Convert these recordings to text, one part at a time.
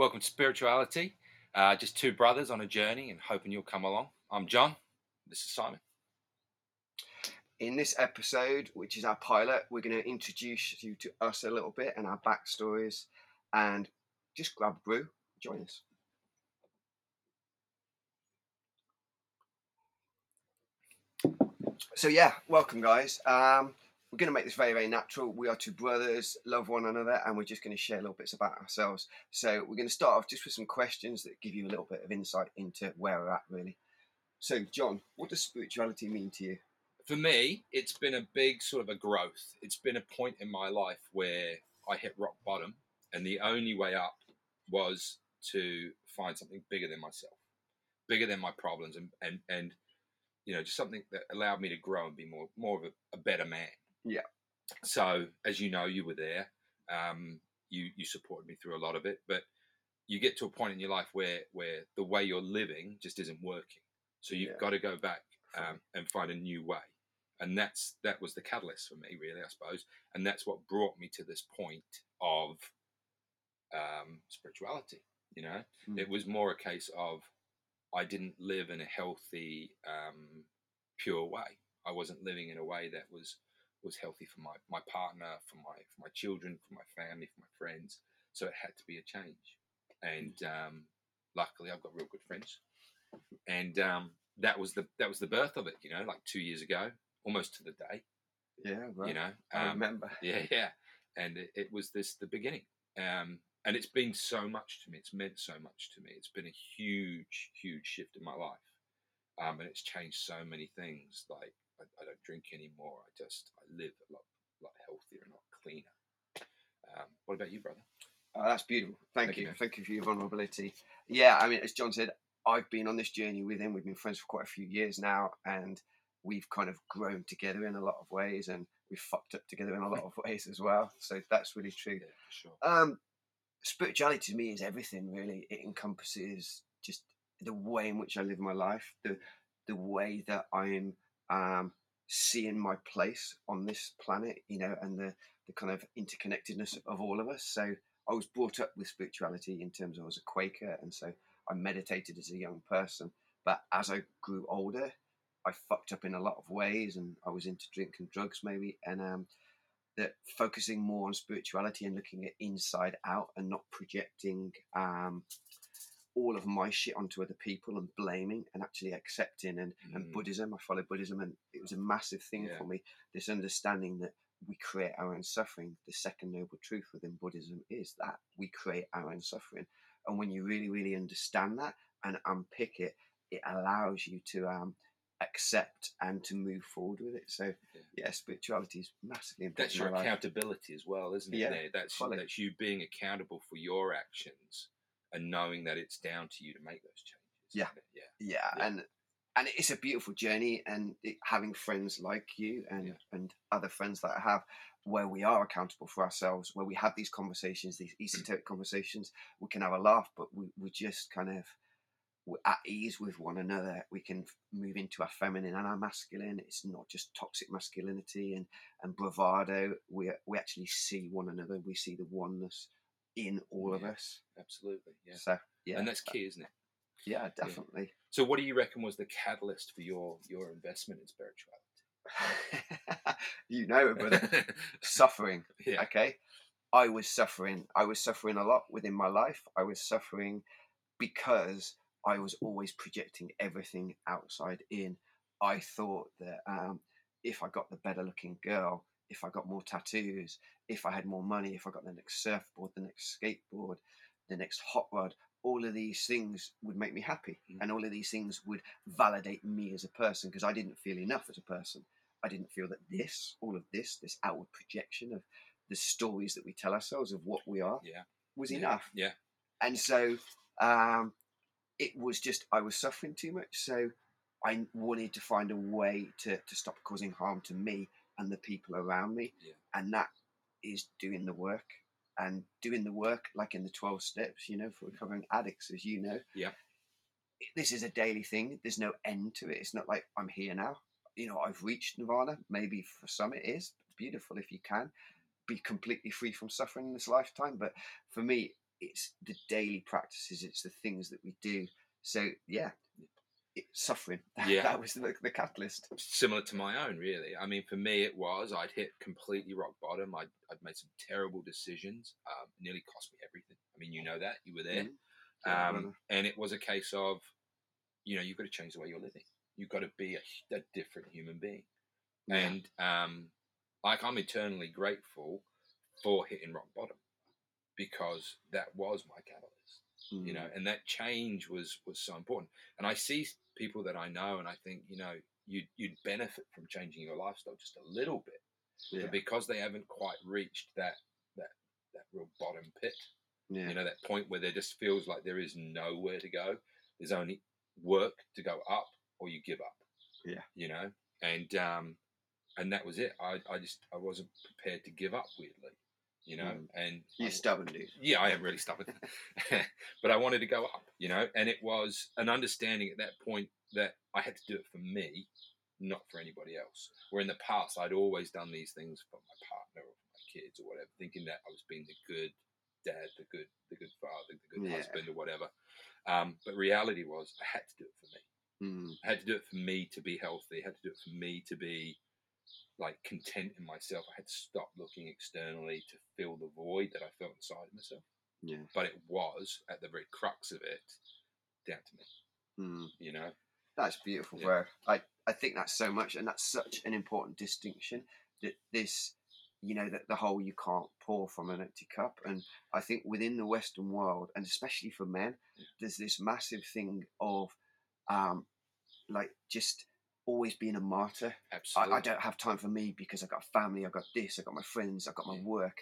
Welcome to Spirituality. Uh, just two brothers on a journey and hoping you'll come along. I'm John. This is Simon. In this episode, which is our pilot, we're going to introduce you to us a little bit and our backstories and just grab a brew. Join us. So, yeah, welcome, guys. Um, we're going to make this very, very natural. We are two brothers, love one another, and we're just going to share little bits about ourselves. So, we're going to start off just with some questions that give you a little bit of insight into where we're at, really. So, John, what does spirituality mean to you? For me, it's been a big sort of a growth. It's been a point in my life where I hit rock bottom, and the only way up was to find something bigger than myself, bigger than my problems, and and and you know, just something that allowed me to grow and be more more of a, a better man. Yeah. So, as you know, you were there. Um, you you supported me through a lot of it, but you get to a point in your life where where the way you're living just isn't working. So you've Yeah. got to go back um, and find a new way, and that's that was the catalyst for me, really, I suppose, and that's what brought me to this point of um, spirituality. You know, Mm. it was more a case of I didn't live in a healthy, um, pure way. I wasn't living in a way that was was healthy for my, my partner, for my for my children, for my family, for my friends. So it had to be a change. And um, luckily, I've got real good friends, and um, that was the that was the birth of it. You know, like two years ago, almost to the day. Yeah, right. You know, I um, remember. yeah, yeah. And it, it was this the beginning. Um, and it's been so much to me. It's meant so much to me. It's been a huge, huge shift in my life. Um, and it's changed so many things. Like I, I don't drink anymore. I just I live a lot, lot healthier and a lot cleaner. Um, what about you, brother? Oh, that's beautiful. Thank, Thank you, you. Thank you for your vulnerability. Yeah, I mean, as John said, I've been on this journey with him. We've been friends for quite a few years now, and we've kind of grown together in a lot of ways, and we've fucked up together in a lot of ways as well. So that's really true. Yeah, for sure. Um, spirituality to me is everything. Really, it encompasses just the way in which I live my life, the the way that I'm um, seeing my place on this planet, you know, and the the kind of interconnectedness of all of us. So I was brought up with spirituality in terms of I was a Quaker, and so I meditated as a young person. But as I grew older, I fucked up in a lot of ways, and I was into drink and drugs maybe, and um, that focusing more on spirituality and looking at inside out and not projecting um, all of my shit onto other people and blaming and actually accepting and, and Mm. Buddhism. I follow Buddhism and it was a massive thing Yeah. for me. This understanding that we create our own suffering. The second noble truth within Buddhism is that we create our own suffering. And when you really, really understand that and unpick it, it allows you to um, accept and to move forward with it. So, Yeah. yeah, spirituality is massively important. That's your accountability as well, isn't it? Yeah, there? That's that's you being accountable for your actions and knowing that it's down to you to make those changes. Yeah. yeah. yeah, Yeah. and and it's a beautiful journey and it, having friends like you and Yeah. and other friends that I have where we are accountable for ourselves where we have these conversations these Mm. esoteric conversations we can have a laugh but we, we just kind of we're at ease with one another we can move into our feminine and our masculine it's not just toxic masculinity and and bravado we we actually see one another we see the oneness in all of us. Absolutely. Yeah. so yeah And that's key, isn't it? yeah definitely. So, what do you reckon was the catalyst for your your investment in spirituality? you know brother. Suffering yeah, okay? I was suffering. I was suffering a lot within my life. I was suffering because i was always projecting everything outside in. I thought that um, if i got the better looking girl if i got more tattoos if i had more money if i got the next surfboard the next skateboard the next hot rod all of these things would make me happy Mm. and all of these things would validate me as a person because i didn't feel enough as a person i didn't feel that this all of this this outward projection of the stories that we tell ourselves of what we are yeah, was yeah, enough Yeah, and so um, it was just I was suffering too much. So I wanted to find a way to to stop causing harm to me and the people around me, Yeah. and that is doing the work and doing the work like in the twelve steps. You know, for mm. recovering addicts, as you know. Yeah. This is a daily thing. There's no end to it. It's not like I'm here now. You know, I've reached nirvana. Maybe for some it is beautiful if you can be completely free from suffering in this lifetime. But for me, it's the daily practices, it's the things that we do. So yeah, suffering. Yeah. that was the, the catalyst. similar to my own, really. I mean, for me, it was I'd hit completely rock bottom. I'd, I'd made some terrible decisions. Um, nearly cost me everything. I mean, you know that you were there, Mhm. Yeah, um, and it was a case of, you know, you've got to change the way you're living. You've got to be a, a different human being. Yeah. And um, like I'm eternally grateful for hitting rock bottom because that was my catalyst you know Mm. and that change was was so important. And i see people that i know and i think you know you'd, you'd benefit from changing your lifestyle just a little bit yeah, but because they haven't quite reached that that that real bottom pit yeah, you know that point where there just feels like there is nowhere to go there's only work to go up or you give up Yeah. you know? And um and that was it. I i just i wasn't prepared to give up weirdly you know Mm. and you're I- stubborn, dude. yeah, I am really stubborn, but I wanted to go up, you know, and it was an understanding at that point that I had to do it for me, not for anybody else. Where in the past I'd always done these things for my partner or for my kids or whatever, thinking that I was being the good dad, the good, the good father, the good Yeah. husband or whatever. Um, but reality was I had to do it for me. Mm. I had to do it for me to be healthy. I had to do it for me to be like content in myself. I had to stop looking externally to fill the void that I felt inside of myself Yeah. but it was at the very crux of it down to me Mm. you know That's beautiful, Yeah. bro. I, I think that's so much, and that's such an important distinction that this, you know, that the whole you can't pour from an empty cup. And I think within the Western world, and especially for men, Yeah. there's this massive thing of, um, like just always being a martyr. I, absolutely I don't have time for me because I've got a family, I've got this, I've got my friends, I've got my work.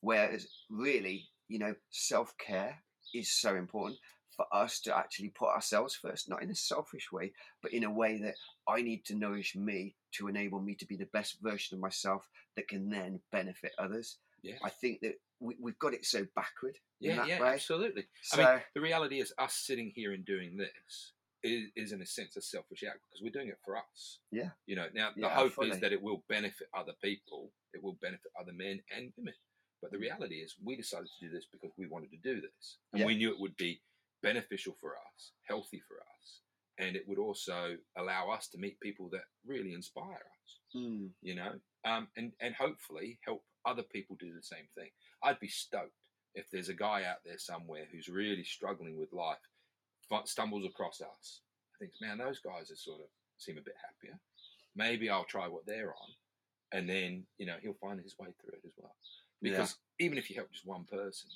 Whereas really, you know, self care is so important for us to actually put ourselves first, not in a selfish way, but in a way that I need to nourish me to enable me to be the best version of myself that can then benefit others. yeah I think that we, we've got it so backward in yeah that yeah way. absolutely So, i mean the reality is us sitting here and doing this is, is in a sense a selfish act because we're doing it for us Yeah. you know now the Yeah, hope fully. is that it will benefit other people it will benefit other men and women but Mm. the reality is we decided to do this because we wanted to do this and Yeah. we knew it would be beneficial for us healthy for us and it would also allow us to meet people that really inspire us mm, you know, um, and and hopefully help other people do the same thing. I'd be stoked if there's a guy out there somewhere who's really struggling with life, stumbles across us, thinks, man, those guys are sort of seem a bit happier. Maybe I'll try what they're on, and then you know he'll find his way through it as well. Yeah. Because even if you help just one person,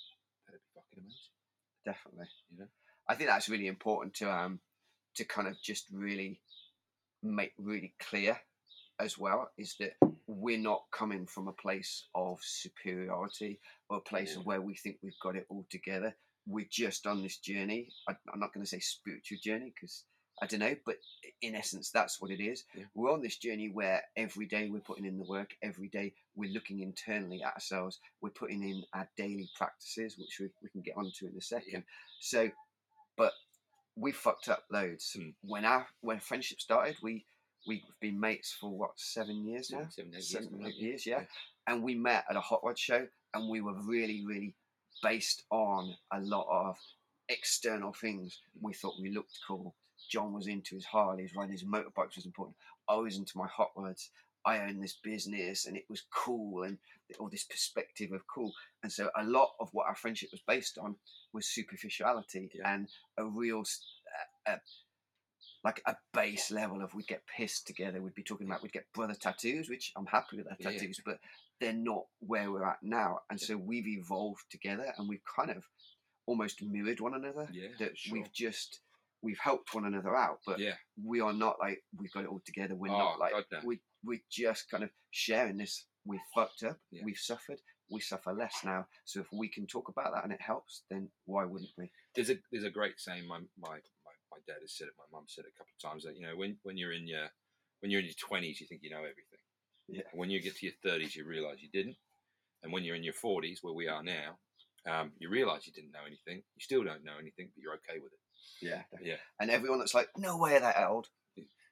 that'd be fucking amazing. definitely. You know? I think that's really important to um to kind of just really make really clear as well is that we're not coming from a place of superiority or a place of where we think we've got it all together. We're just on this journey. I, I'm not going to say spiritual journey because I don't know, but in essence, that's what it is. Yeah. We're on this journey where every day we're putting in the work. Every day we're looking internally at ourselves. We're putting in our daily practices, which we, we can get onto in a second. So, but we fucked up loads. Hmm. When our when friendship started, we we've been mates for what seven years now, Seven, eight years, seven something like eight years, yeah. And we met at a hot rod show, and we were really really based on a lot of external things. We thought we looked cool. John was into his Harleys, riding his motorbikes was important. I was into my hot rods. I owned this business, and it was cool, and all this perspective of cool. And so, a lot of what our friendship was based on was superficiality Yeah. and a real, uh, uh, like a base level of we'd get pissed together. We'd be talking about we'd get brother tattoos, which I'm happy with our Yeah, yeah. tattoos, but they're not where we're at now. And Yeah. so we've evolved together, and we've kind of almost mirrored one another. Yeah, That sure. we've just we've helped one another out, but yeah, we are not like we've got it all together. We're Oh, not like God, no. we we're just kind of sharing this. We've fucked up. Yeah. We've suffered. We suffer less now. So if we can talk about that and it helps, then why wouldn't we? there's a there's a great saying my my my, my dad has said it my mum said it a couple of times that you know when when you're in your when you're in your 20s you think you know everything Yeah. When you get to your 30s you realize you didn't and when you're in your 40s where we are now um, you realize you didn't know anything you still don't know anything but you're okay with it Yeah. yeah And everyone that's like, no way are that old.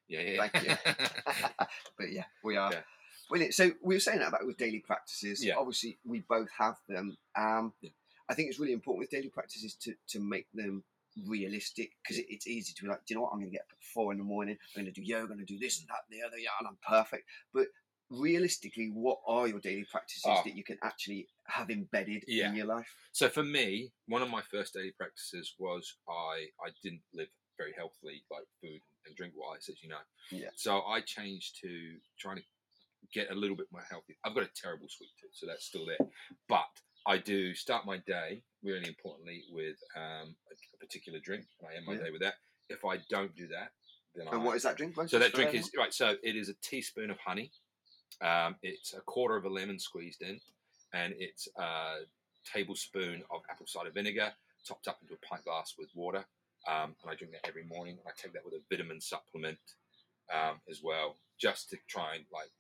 yeah yeah Thank you. but yeah, we are. Yeah. Brilliant. So we were saying that about with daily practices. Yeah. Obviously, we both have them. Um, Yeah. I think it's really important with daily practices to to make them realistic because it, it's easy to be like, do you know what? I'm going to get up at four in the morning. I'm going to do yoga. I'm going to do this and that and the other. Yeah, and I'm perfect. But realistically, what are your daily practices Oh. that you can actually have embedded Yeah. in your life? So for me, one of my first daily practices was I I didn't live very healthily, like food and drink wise, as you know. Yeah. So I changed to trying to get a little bit more healthy. I've got a terrible sweet tooth, so that's still there. But I do start my day really importantly with um, a, a particular drink, and I end my Yeah. day with that. If I don't do that, then I And what is that drink? So that drink is right. So it is a teaspoon of honey. Um, it's a quarter of a lemon squeezed in, and it's a tablespoon of apple cider vinegar topped up into a pint glass with water. Um, and I drink that every morning. And I take that with a vitamin supplement um, as well, just to try and like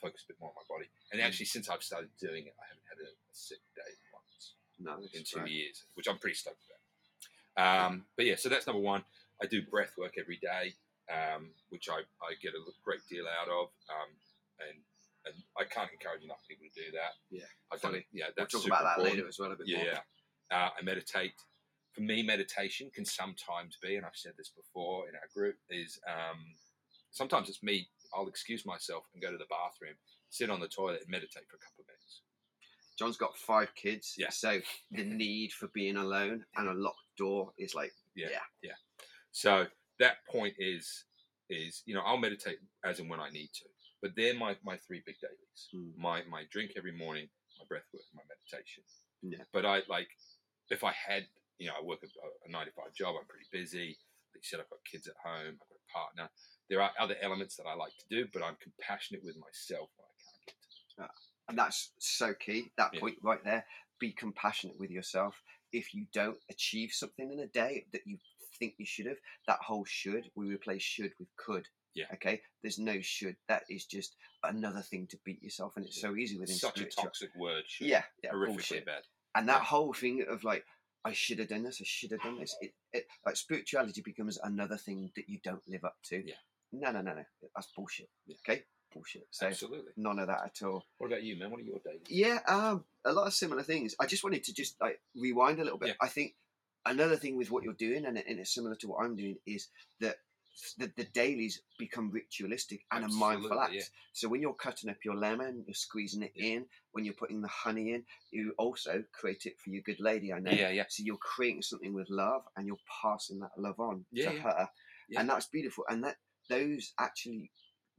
focus a bit more on my body. And Mm. actually, since I've started doing it, I haven't had a, a sick day once no, in two great. years, which I'm pretty stoked about. Um, but yeah, so that's number one. I do breath work every day, um, which I, I get a great deal out of, um, and and I can't encourage enough people to do that. Yeah, fully. it. Yeah, We'll that's talk super about that important. later as well a bit more. Yeah, uh, I meditate. For me, meditation can sometimes be, and I've said this before in our group, is um, sometimes it's me. I'll excuse myself and go to the bathroom, sit on the toilet, and meditate for a couple of minutes. John's got five kids, Yeah. so the need for being alone and a locked door is like, Yeah, Yeah. yeah. So that point is is you know I'll meditate as and when I need to, but they're my my three big dailies. Hmm. My my drink every morning, my breath work, my meditation. Yeah. But I like if I had you know I work a, a nine to five job. I'm pretty busy. Like you said, I've got kids at home. I've got a partner. There are other elements that I like to do, but I'm compassionate with myself when I can't get to. it. and that's so key. That Yeah. point right there. Be compassionate with yourself. If you don't achieve something in a day that you think you should have, that whole should we replace should with could. Yeah. Okay. There's no should. That is just another thing to beat yourself, and it's so easy within Such a toxic word. Should. Yeah, yeah, horrifically bullshit. bad. And that Yeah. whole thing of like, I should have done this, I should have done this. It, it like spirituality becomes another thing that you don't live up to. Yeah. No, no, no, no. That's bullshit. Okay, bullshit. So Absolutely. none of that at all. What about you, man? What are your dailies? Yeah, um, a lot of similar things. I just wanted to just like rewind a little bit. Yeah. I think another thing with what you're doing, and, and it's similar to what I'm doing, is that the, the dailies become ritualistic and a mindful act. Yeah. So when you're cutting up your lemon, you're squeezing it Yeah. in. When you're putting the honey in, you also create it for your good lady. I know. Yeah, yeah. So you're creating something with love, and you're passing that love on Yeah, to yeah. her, Yeah. and that's beautiful. And that those actually.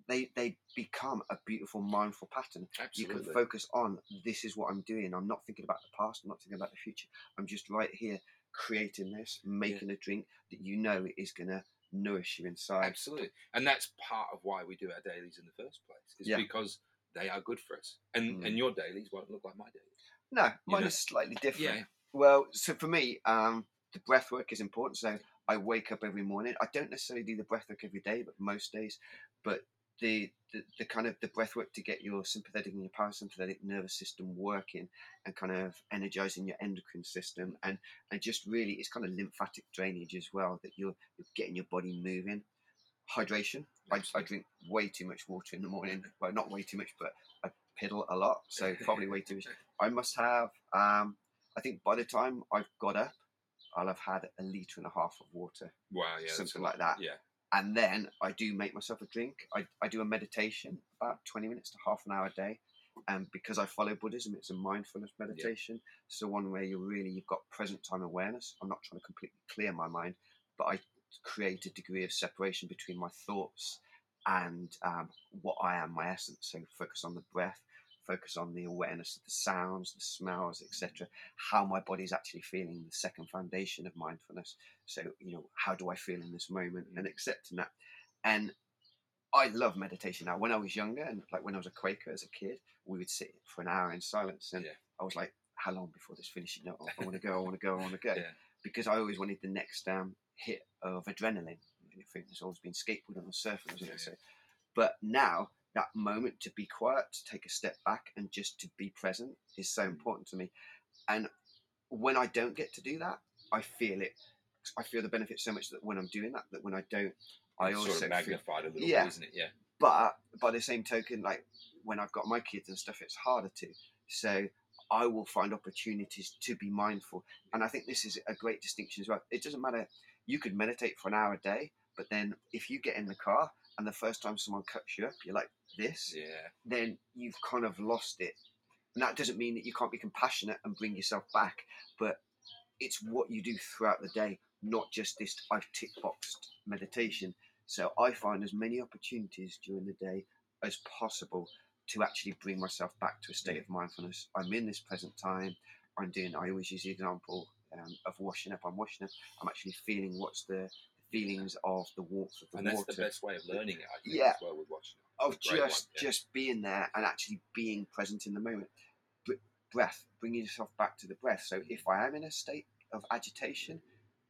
They, they become a beautiful mindful pattern you can focus on this is what I'm doing. I'm not thinking about the past. I'm not thinking about the future. I'm just right here creating this, making a drink that you know is going to nourish you inside. Absolutely. And that's part of why we do our dailies in the first place, is Yeah. because they are good for us. And Mm. and your dailies won't look like my dailies. No, mine know. is slightly different. Yeah. Well, so for me, um, the breath work is important. So I wake up every morning. I don't necessarily do the breath work every day, but most days. But the, the, the kind of the breath work to get your sympathetic and your parasympathetic nervous system working and kind of energizing your endocrine system and and just really it's kind of lymphatic drainage as well that you're, you're getting your body moving hydration I, I drink way too much water in the morning well not way too much but i piddle a lot so probably way too much I must have. Um, I think by the time I've got up, I'll have had a litre and a half of water, Wow, yeah. something like that. Yeah. And then I do make myself a drink. I, I do a meditation about 20 minutes to half an hour a day. And because I follow Buddhism, it's a mindfulness meditation. So one where you're really, you've got present time awareness. I'm not trying to completely clear my mind, but I create a degree of separation between my thoughts and um, what I am, my essence. So focus on the breath, focus on the awareness of the sounds, the smells, etc. How my body's actually feeling, the second foundation of mindfulness. So, you know, how do I feel in this moment and accepting that. And I love meditation now. When I was younger and like when I was a Quaker as a kid, we would sit for an hour in silence. And Yeah. I was like, how long before this finishes? I want to go, I want to go, I want to go. Yeah. Because I always wanted the next um, hit of adrenaline. I think there's always been skateboarding surfing, wasn't Yeah? So, but now that moment to be quiet, to take a step back, and just to be present is so mm. important to me. And when I don't get to do that, I feel it. I feel the benefit so much that when I'm doing that, that when I don't, I It's also sort of feel. magnified a little Yeah. bit, isn't it? Yeah. But by the same token, like when I've got my kids and stuff, it's harder to. So I will find opportunities to be mindful. Mm. And I think this is a great distinction as well. It doesn't matter, you could meditate for an hour a day, but then if you get in the car and the first time someone cuts you up, you're like this, Yeah. then you've kind of lost it. And that doesn't mean that you can't be compassionate and bring yourself back, but it's what you do throughout the day, not just this I've tick boxed meditation. So I find as many opportunities during the day as possible to actually bring myself back to a state of mindfulness. I'm in this present time. I'm doing, I always use the example um, of washing up. I'm washing up. I'm actually feeling what's the feelings of the warmth of the And that's water the best way of learning it, I think, Yeah. as well with watching. of Great one, just yeah. just being there and actually being present in the moment. Br- breath, bringing yourself back to the breath. So if I am in a state of agitation,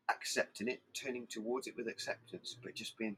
accepting it, turning towards it with acceptance, but just being,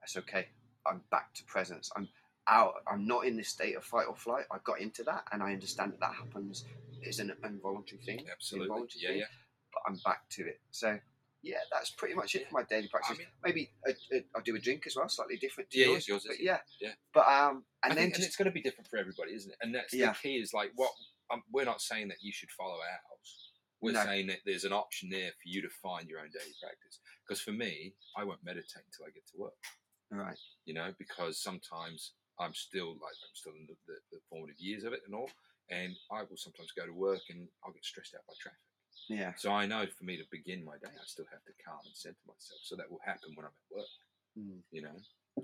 that's okay. I'm back to presence. I'm out. I'm not in this state of fight or flight. I got into that, and I understand that that happens It's an involuntary thing. Absolutely. Involuntary Yeah, thing, yeah. But I'm back to it. So. Yeah, that's pretty much it for my daily practice. mean- Maybe I, I, I do a drink as well, slightly different to Yeah, yeah, yours. yours but yeah, yeah. But um, and I then think, and it's going to be different for everybody, isn't it? And that's Yeah. the key. Is like what um, we're not saying that you should follow ours. We're No. saying that there's an option there for you to find your own daily practice. Because for me, I won't meditate until I get to work. right. You know, because sometimes I'm still like I'm still in the, the, the formative years of it and all, and I will sometimes go to work and I'll get stressed out by traffic. Yeah. So I know for me to begin my day, I still have to calm and center myself. So that will happen when I'm at work Mm. you know.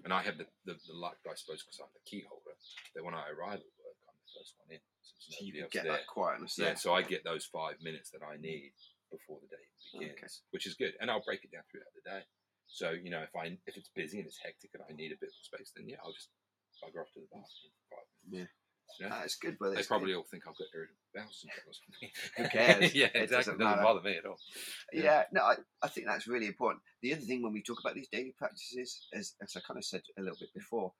And I have the, the, the luck, I suppose, because I'm the key holder, that when I arrive at work, I'm the first one in. So So you get there. that quietness Yeah, there. so I get those five minutes that I need before the day begins, Okay. which is good. And I'll break it down throughout the day. So you know, if I if it's busy and it's hectic and I need a bit of space, then yeah, I'll just bugger off to the bathroom for five minutes. Yeah. That's good. But They it's- probably all think I've got irritable bowel syndrome or something. Who cares? yeah, It exactly. doesn't Doesn't, bother me at all. yeah. yeah. No, I, I think that's really important. The other thing when we talk about these daily practices, as, as I kind of said a little bit before,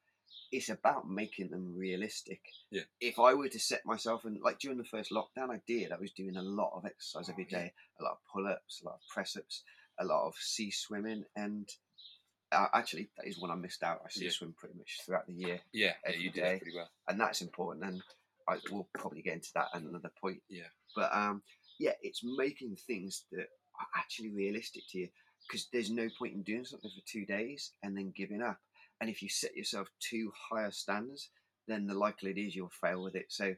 it's about making them realistic. Yeah. If I were to set myself and like during the first lockdown, I did. I was doing a lot of exercise every Oh, yeah. a lot of pull-ups, a lot of press-ups, a lot of sea swimming, and uh, actually that is one I missed out. I sea Yeah. swim pretty much throughout the year. Yeah, yeah, you did day. that pretty well. and that's important. And I will probably get into that at another point. Yeah. But um, yeah, it's making things that are actually realistic to you because there's no point in doing something for two days and then giving up. And if you set yourself too higher standards, then the likelihood is you'll fail with it. So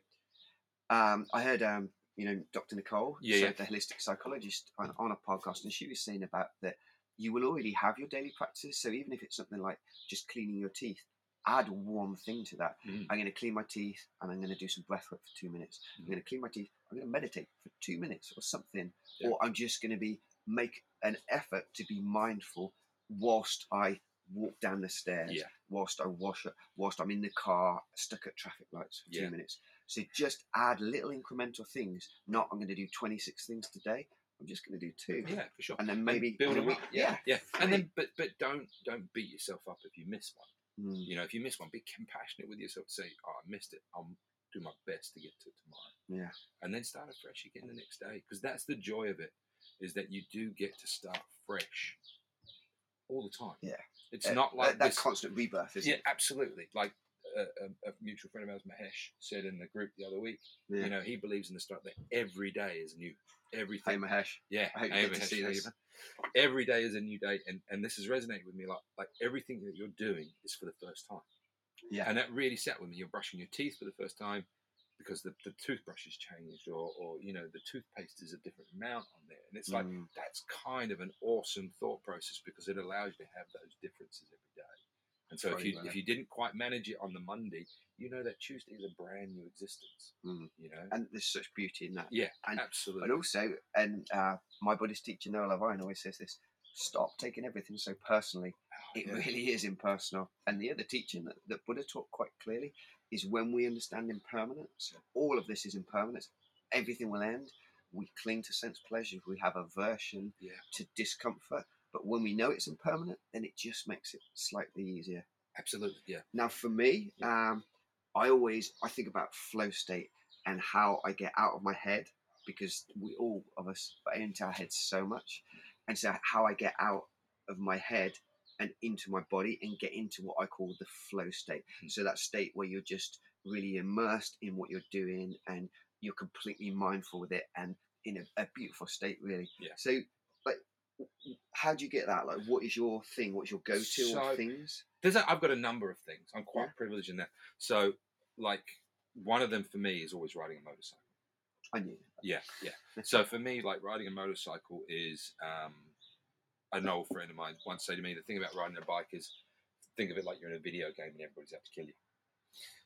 um, I heard um, you know Dr. Nicole, Yeah, so yeah. the holistic psychologist, on, on a podcast, and she was saying about that you will already have your daily practices. So even if it's something like just cleaning your teeth, add one thing to that. Mhm. I'm going to clean my teeth and I'm going to do some breath work for two minutes. I'm going to clean my teeth. I'm going to meditate for two minutes or something. Yeah. Or I'm just going to be make an effort to be mindful whilst I walk down the stairs. Yeah. Whilst I wash up. Whilst I'm in the car stuck at traffic lights for Yeah. two minutes. So just add little incremental things. Not I'm going to do 26 things today. I'm just going to do two. Yeah, for sure. And then And maybe build a them week- up. Yeah, yeah. And then, but but don't don't beat yourself up if you miss one. Mm, You know, if you miss one, be compassionate with yourself. Say, "Oh, I missed it. I'll do my best to get to it tomorrow." yeah. and then start afresh again the next day because that's the joy of it is that you do get to start fresh all the time Yeah. it's Uh, not like that, that this constant rebirth, isn't yeah it? absolutely like a, a, mutual friend of ours mahesh said in the group the other week Yeah. you know he believes in the start that every day is new Hey Mahesh. yeah I hope hey, get to see this. every day is a new day and, and this has resonated with me like like everything that you're doing is for the first time Yeah. and that really sat with me. You're brushing your teeth for the first time because the, the toothbrush has changed, or, or you know the toothpaste is a different amount on there, and it's like Mm. that's kind of an awesome thought process because it allows you to have those differences every day. And so if you if you didn't quite manage it on the Monday, you know that Tuesday is a brand new existence. Mm. You know, and there's such beauty in that. yeah, and- absolutely. But also, and uh, my Buddhist teacher Noah Levine always says this: stop taking everything so personally. Oh, It yeah. really is impersonal. And the other teaching that, that Buddha taught quite clearly is when we understand impermanence, all of this is impermanence. Everything will end. We cling to sense pleasures. We have aversion Yeah. to discomfort. But when we know it's impermanent, then it just makes it slightly easier. absolutely, yeah, Now, for me, um, I always I think about flow state and how I get out of my head because we all of us are into our heads so much, and so how I get out of my head and into my body and get into what I call the flow state. Mhm. So that state where you're just really immersed in what you're doing and you're completely mindful with it and in a, a beautiful state really Yeah. so how do you get that like what is your thing what's your go-to So- things There's a, I've got a number of things. I'm quite Yeah. privileged in that. So, like, one of them for me is always riding a motorcycle. i knew Yeah, yeah. So for me, like riding a motorcycle is um, an old friend of mine once said to me, the thing about riding a bike is think of it like you're in a video game and everybody's out to kill you.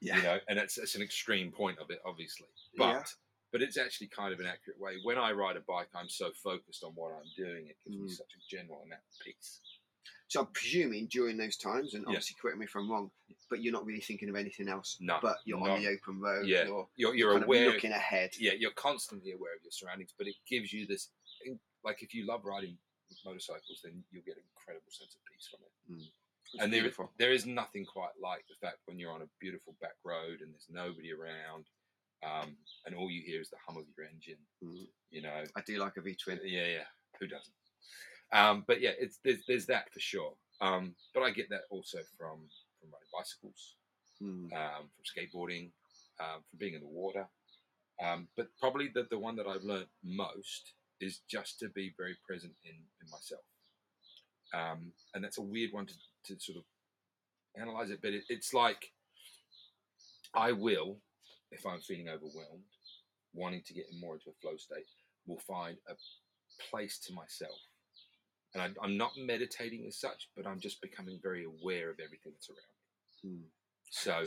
yeah You know, and it's it's an extreme point of it, obviously, but Yeah. But it's actually kind of an accurate way. When I ride a bike, I'm so focused on what I'm doing; it gives me Mm. such a general amount of peace. so i'm presuming during those times and Yeah. obviously correct me if i'm wrong but you're not really thinking of anything else No, but you're no. on the open road Yeah. you're You're you're aware. looking ahead yeah, you're constantly aware of your surroundings, but it gives you this. Like if you love riding motorcycles, then you'll get an incredible sense of peace from it. It's and there, there is nothing quite like the fact when you're on a beautiful back road and there's nobody around, um, and all you hear is the hum of your engine. Mm. You know, i do like a v-twin yeah, yeah. Who doesn't? Um, but yeah, it's there's, there's that for sure. Um, but I get that also from from riding bicycles, Mm. um, from skateboarding, um, from being in the water. Um, but probably the, the one that I've learned most is just to be very present in, in myself. Um, and that's a weird one to, to sort of analyze it, but it, it's like I will, if I'm feeling overwhelmed, wanting to get more into a flow state, will find a place to myself. And I'm, I'm not meditating as such, but I'm just becoming very aware of everything that's around me. Mm. So,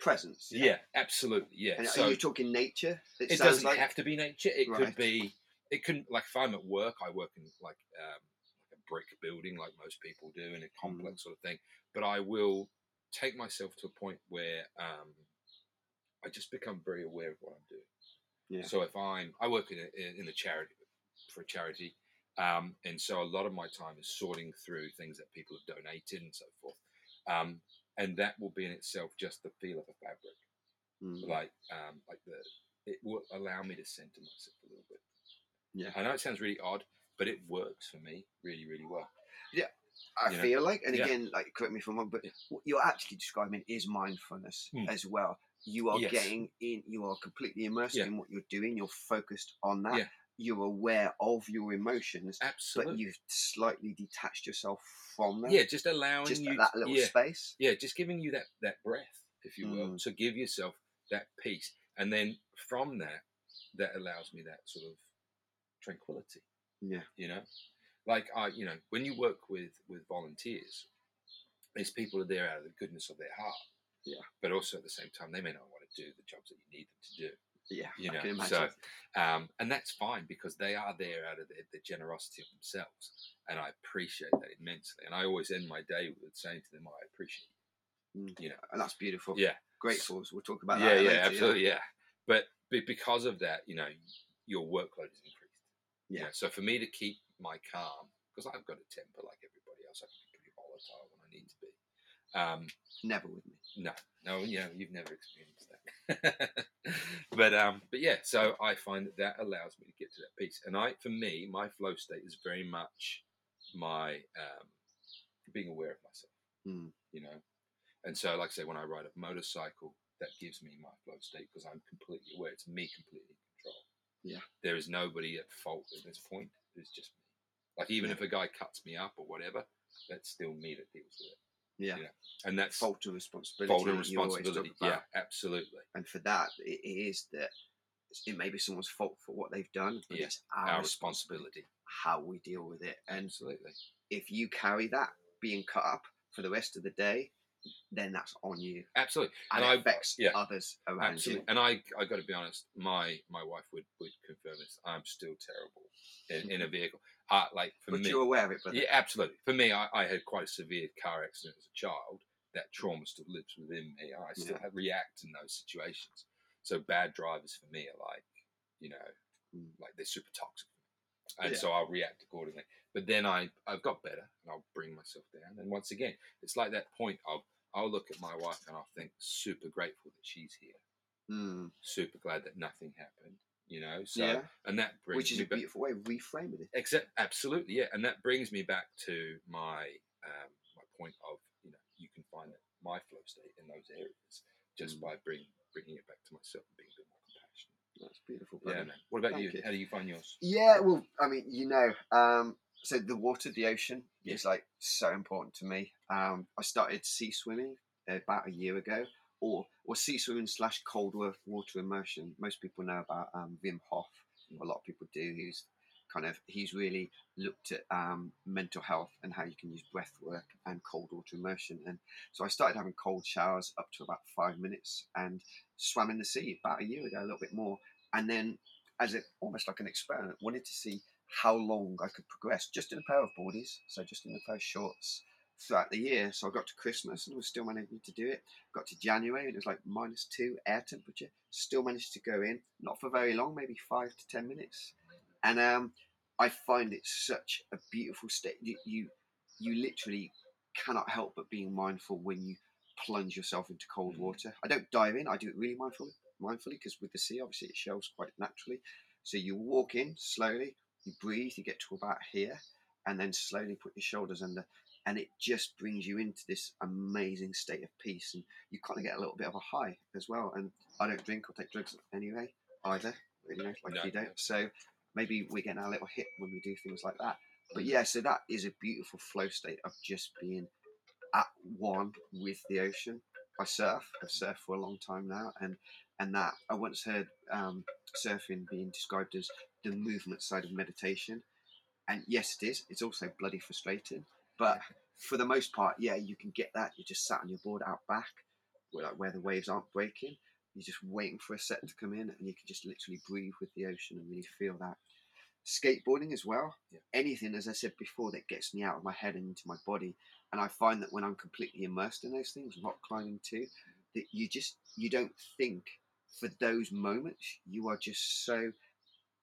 presence yeah, absolutely, yeah. and so are you talking nature it sounds doesn't like have to be nature. It could be. It can like if I'm at work, I work in like um, like a brick building, like most people do, in a Mm. complex sort of thing. But I will take myself to a point where um, I just become very aware of what I'm doing. Yeah. So if I'm, I work in a, in a charity for a charity, um, and so a lot of my time is sorting through things that people have donated and so forth. Um, and that will be in itself just the feel of a fabric Mm. like um like the it will allow me to center myself a little bit Yeah. i know it sounds really odd but it works for me really really well Yeah, I you know? feel like, and Yeah. again, like correct me if I'm wrong, but Yeah. what you're actually describing is mindfulness Hmm. as well. You are Yes. getting in, you are completely immersed Yeah. in what you're doing. You're focused on that. Yeah. You're aware of your emotions, but you've slightly detached yourself from them. yeah just allowing just you that little yeah, space. yeah just giving you that that breath if you will Mm. to give yourself that peace and then from that that allows me that sort of tranquility Yeah. you know like i you know when you work with with volunteers these people are there out of the goodness of their heart Yeah. but also at the same time they may not want to do the jobs that you need them to do Yeah, you know so um, and that's fine because they are there out of the, the generosity of themselves and i appreciate that immensely and i always end my day with saying to them i appreciate Mm. you know and that's beautiful. yeah Gratefuls. We'll talk about yeah that. yeah later, absolutely yeah. but, but because of that you know your workload is increased You Yeah. know, so for me to keep my calm because i've got a temper like everybody else i can be pretty volatile when i need to be um, Never with me. no, no, yeah, you've never experienced that. but um, but yeah, so I find that that allows me to get to that peace, and I, for me, my flow state is very much my um, being aware of myself. Mm. You know, and so like I say, when I ride a motorcycle, that gives me my flow state because I'm completely aware. It's me completely in control. Yeah. there is nobody at fault at this point. It's just me. Like even Yeah. if a guy cuts me up or whatever, that's still me that deals with it. Yeah. Yeah. And that's Fault and responsibility. fault and that you always talk responsibility. Yeah, absolutely. and for that it is that it may be someone's fault for what they've done but Yeah, it's our, Our responsibility responsibility. how we deal with it and Absolutely. if you carry that being cut up for the rest of the day then that's on you Absolutely. and, And it I- affects yeah, others around Absolutely. And I, I got to be honest, my my wife would, would confirm this. I'm still terrible in, in a vehicle. Uh, like for but me, you're aware of it but yeah, absolutely. For me, I, I had quite a severe car accident as a child. That trauma still lives within me. I still Yeah. react in those situations. So bad drivers for me are like, you know, Mm. like they're super toxic. And Yeah. so I'll react accordingly. But then I, I've got better and I'll bring myself down. And once again, it's like that point of I'll look at my wife and I'll think super grateful that she's here. Mm, Super glad that nothing happened. You know, so yeah and that brings which is a back, beautiful way of reframing it Except, absolutely, yeah, and that brings me back to my um, my point of you know you can find my flow state in those areas just Mm. by bring bringing it back to myself and being a bit more compassionate. That's beautiful. Yeah, man. What about you? you. How do you find yours? Yeah, well, I mean, you know, um, so the water, the ocean Yeah. is like so important to me. Um, I started sea swimming about a year ago, or or sea swimming slash cold water immersion. Most people know about um, Wim Hof. A lot of people do. He's kind of he's really looked at um, mental health and how you can use breath work and cold water immersion. And so I started having cold showers up to about five minutes and swam in the sea about a year ago, a little bit more. And then as it almost like an experiment, wanted to see how long I could progress just in a pair of boardies, so just in a pair of shorts throughout the year. So I got to Christmas and was still managing to do it. Got to January and it was like minus two air temperature. Still managed to go in, not for very long, maybe five to ten minutes. And um, I find it such a beautiful state. You, you you literally cannot help but being mindful when you plunge yourself into cold Mm. water. I don't dive in. I do it really mindfully, mindfully because with the sea, obviously, it shelves quite naturally. So you walk in slowly, you breathe, you get to about here, and then slowly put your shoulders under, and it just brings you into this amazing state of peace, and you kind of get a little bit of a high as well. And I don't drink or take drugs anyway either, you know, like No, you don't. So maybe we're getting our little hit when we do things like that. But yeah, so that is a beautiful flow state of just being at one with the ocean. I surf. I've surfed for a long time now, and and that I once heard um, surfing being described as the movement side of meditation. And yes, it is. It's also bloody frustrating, but for the most part, yeah, you can get that. You're just sat on your board out back, where, like, where the waves aren't breaking. You're just waiting for a set to come in, and you can just literally breathe with the ocean and really feel that. Skateboarding as well. Yeah. Anything, as I said before, that gets me out of my head and into my body. And I find that when I'm completely immersed in those things, rock climbing too, that you just you don't think for those moments. You are just so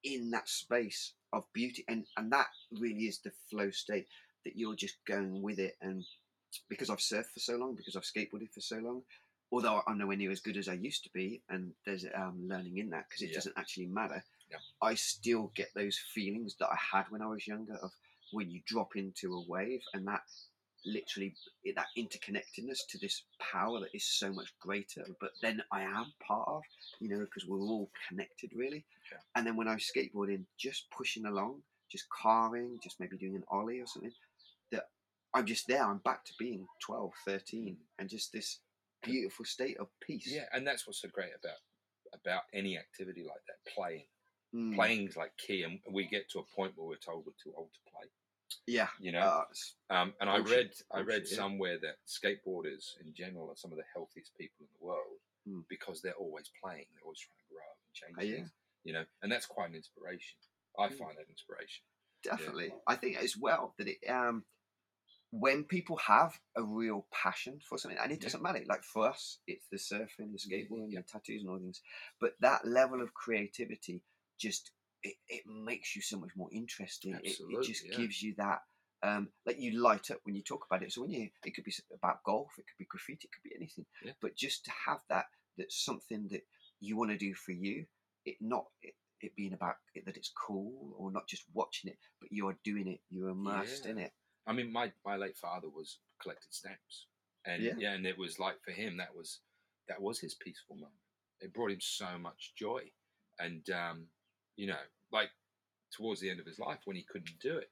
in that space of beauty, and and that really is the flow state that you're just going with it. And because I've surfed for so long, because I've skateboarded for so long, although I'm nowhere near as good as I used to be, and there's um, learning in that because it Yeah. doesn't actually matter. Yeah. I still get those feelings that I had when I was younger of when you drop into a wave and that literally that interconnectedness to this power that is so much greater but then i am part of you know because we're all connected really Yeah. and then when i was skateboarding just pushing along just carving just maybe doing an ollie or something i'm just there i'm back to being 12 13 and just this beautiful state of peace Yeah, and that's what's so great about about any activity like that. Playing, Mm, playing's like key, and we get to a point where we're told we're too old to play. yeah You know, uh, Um, and I read I read yeah. somewhere that skateboarders in general are some of the healthiest people in the world Mm. because they're always playing, they're always trying to grow and change Oh, yeah. things. You know, and that's quite an inspiration. I Mm. find that inspiration. definitely i think as well that it um when people have a real passion for something and it doesn't matter like for us it's the surfing the skateboarding yeah. the tattoos and all things but that level of creativity just it, it makes you so much more interesting it, it just yeah. gives you that um like you light up when you talk about it so when you it could be about golf it could be graffiti it could be anything Yeah. but just to have that that's something that you want to do for you it not it, it being about it, that it's cool or not just watching it but you're doing it you're immersed in it I mean, my, my late father was collected stamps, and Yeah. yeah. and it was like for him that was that was his peaceful moment. It brought him so much joy, and um, you know, like towards the end of his life when he couldn't do it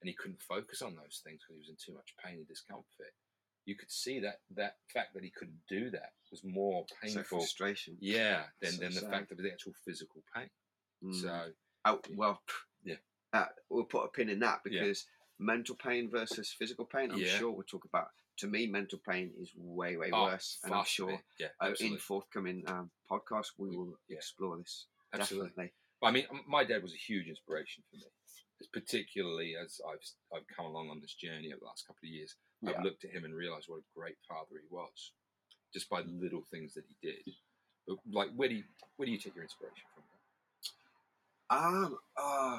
and he couldn't focus on those things because he was in too much pain and discomfort. You could see that that fact that he couldn't do that was more so painful, frustration yeah, than, So than the sad. fact of the actual physical pain. Mm. So oh, well Yeah. uh, we'll put a pin in that because mental pain versus physical pain i'm Yeah. sure we'll talk about to me mental pain is way way oh, worse and i'm sure yeah, uh, in forthcoming um, podcasts we We- will yeah. explore this absolutely. definitely I mean, my dad was a huge inspiration for me, particularly as I've I've come along on this journey over the last couple of years. I've looked at him and realised what a great father he was, just by the little things that he did. But like, where do you where do you take your inspiration from? um uh,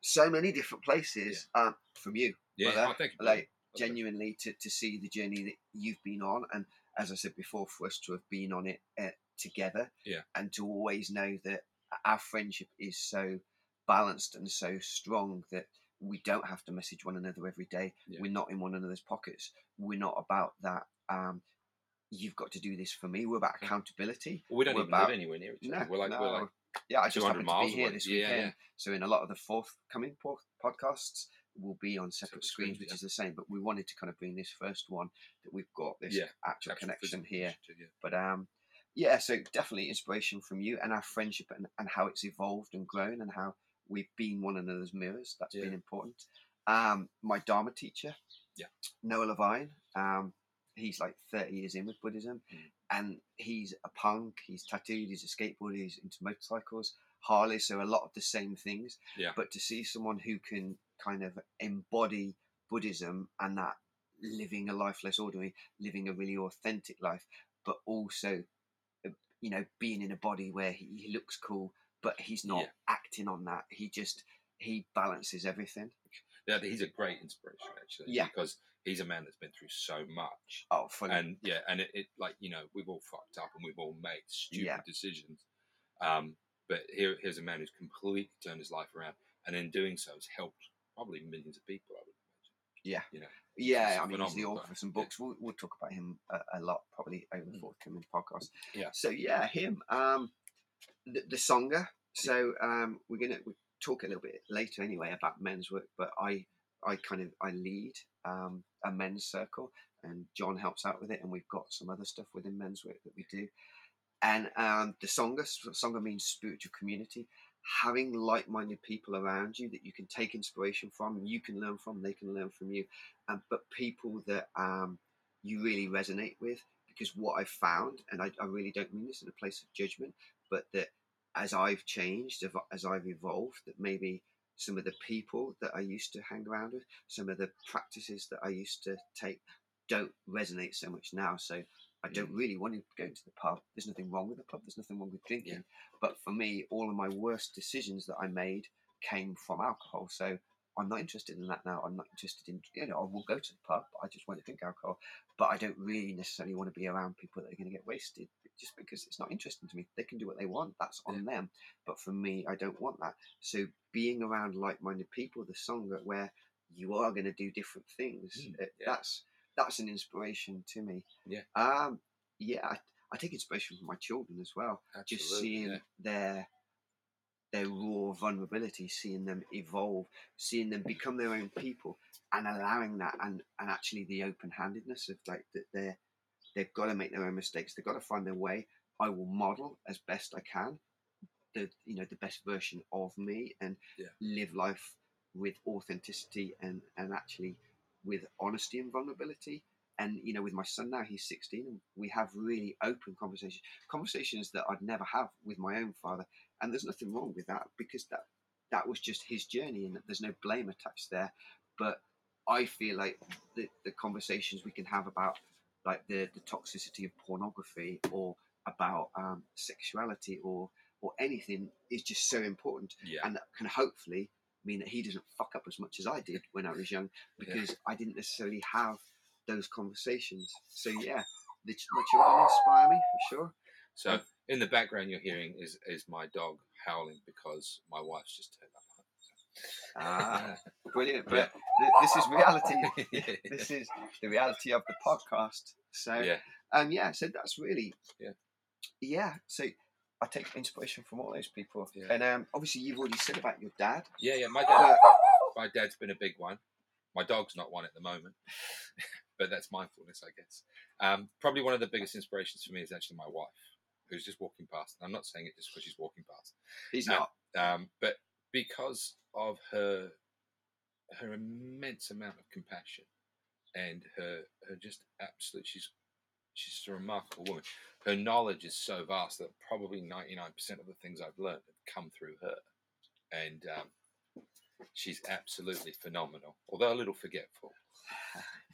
so many different places um from you Yeah, Brother, oh, thank you. like genuinely to, to see the journey that you've been on and as i said before for us to have been on it uh, together Yeah. and to always know that our friendship is so balanced and so strong that we don't have to message one another every day Yeah. we're not in one another's pockets we're not about that um you've got to do this for me. We're about accountability. Well, we don't We're even about- live anywhere near each No, other. we're like no. we're like yeah, I just 200 happen to be here this Yeah, weekend. yeah. So in a lot of the forthcoming po- podcasts will be on separate Separate screens, which yeah. is the same. But we wanted to kind of bring this first one that we've got this Yeah, actual connection here. yeah. But um, yeah, so definitely inspiration from you and our friendship and, and how it's evolved and grown and how we've been one another's mirrors. That's been important. Um, my Dharma teacher, Yeah. Noah Levine, um, he's like 30 years in with Buddhism Mm. And he's a punk, he's tattooed, he's a skateboarder, he's into motorcycles, Harley, so a lot of the same things. Yeah. But to see someone who can kind of embody Buddhism and that living a life less ordinary, living a really authentic life, but also, uh, you know, being in a body where he, he looks cool, but he's not Yeah. acting on that. He just he balances everything. Yeah, he's a great inspiration actually. Yeah. because he's a man that's been through so much. Oh, fully. and yeah, and it, it like you know we've all fucked up and we've all made stupid Yeah. decisions. Um, but here, here's a man who's completely turned his life around, and in doing so has helped probably millions of people. I would imagine. Yeah. you know, yeah, I mean, he's the author of some Yeah. books. We'll, we'll talk about him a, a lot probably over the Mm. forthcoming podcast. Yeah. So yeah, him. Um, the, the Sangha. So um, we're gonna we talk a little bit later anyway about men's work, but I I kind of I lead um, a men's circle, and John helps out with it, and we've got some other stuff within men's work that we do. And um, the Sangha, Sangha means spiritual community. Having like-minded people around you that you can take inspiration from, you can learn from, they can learn from you, um, but people that um, you really resonate with. Because what I've found, and I, I really don't mean this in a place of judgment, but that as I've changed, as I've evolved, that maybe some of the people that I used to hang around with, some of the practices that I used to take, don't resonate so much now. So I don't mm. really want to go to the pub. There's nothing wrong with the pub. There's nothing wrong with drinking. But for me, all of my worst decisions that I made came from alcohol. So I'm not interested in that now. I'm not interested in, you know, I will go to the pub. I just won't drink alcohol. But I don't really necessarily want to be around people that are going to get wasted just because it's not interesting to me. They can do what they want. That's on them. But for me, I don't want that. So being around like-minded people, the Sangha where you are going to do different things, Mm, it- yeah. that's that's an inspiration to me. Yeah. Um. Yeah. I, I take inspiration from my children as well. Just seeing yeah. their their raw vulnerability, seeing them evolve, seeing them become their own people, and allowing that, and and actually the open-handedness of like that they're they've got to make their own mistakes. They've got to find their way. I will model as best I can the you know the best version of me and Yeah. live life with authenticity and and actually with honesty and vulnerability. And you know, with my son now, he's 16, and we have really open conversations, conversations that I'd never have with my own father. And there's nothing wrong with that because that that was just his journey, and there's no blame attached there. But I feel like the, the conversations we can have about like the, the toxicity of pornography or about um, sexuality or or anything is just so important Yeah, and that can hopefully mean that he doesn't fuck up as much as I did when I was young Yeah. because I didn't necessarily have those conversations. So yeah, the, my children inspire me for sure. So in the background, you're hearing is is my dog howling because my wife's just turned. Ah, brilliant! But Yeah. th- this is reality. this is the reality of the podcast. So yeah, um, yeah, so that's really Yeah. yeah. So I take inspiration from all those people, Yeah. and um, obviously you've already said about your dad. yeah, yeah. My dad, my dad's been a big one. My dog's not one at the moment, but that's mindfulness, I guess. Um, probably one of the biggest inspirations for me is actually my wife, who's just walking past. And I'm not saying it just because she's walking past. he's No. not. um, but because of her her immense amount of compassion and her her just absolute she's she's a remarkable woman. Her knowledge is so vast that probably ninety nine percent of the things I've learned have come through her, and um, she's absolutely phenomenal. Although a little forgetful.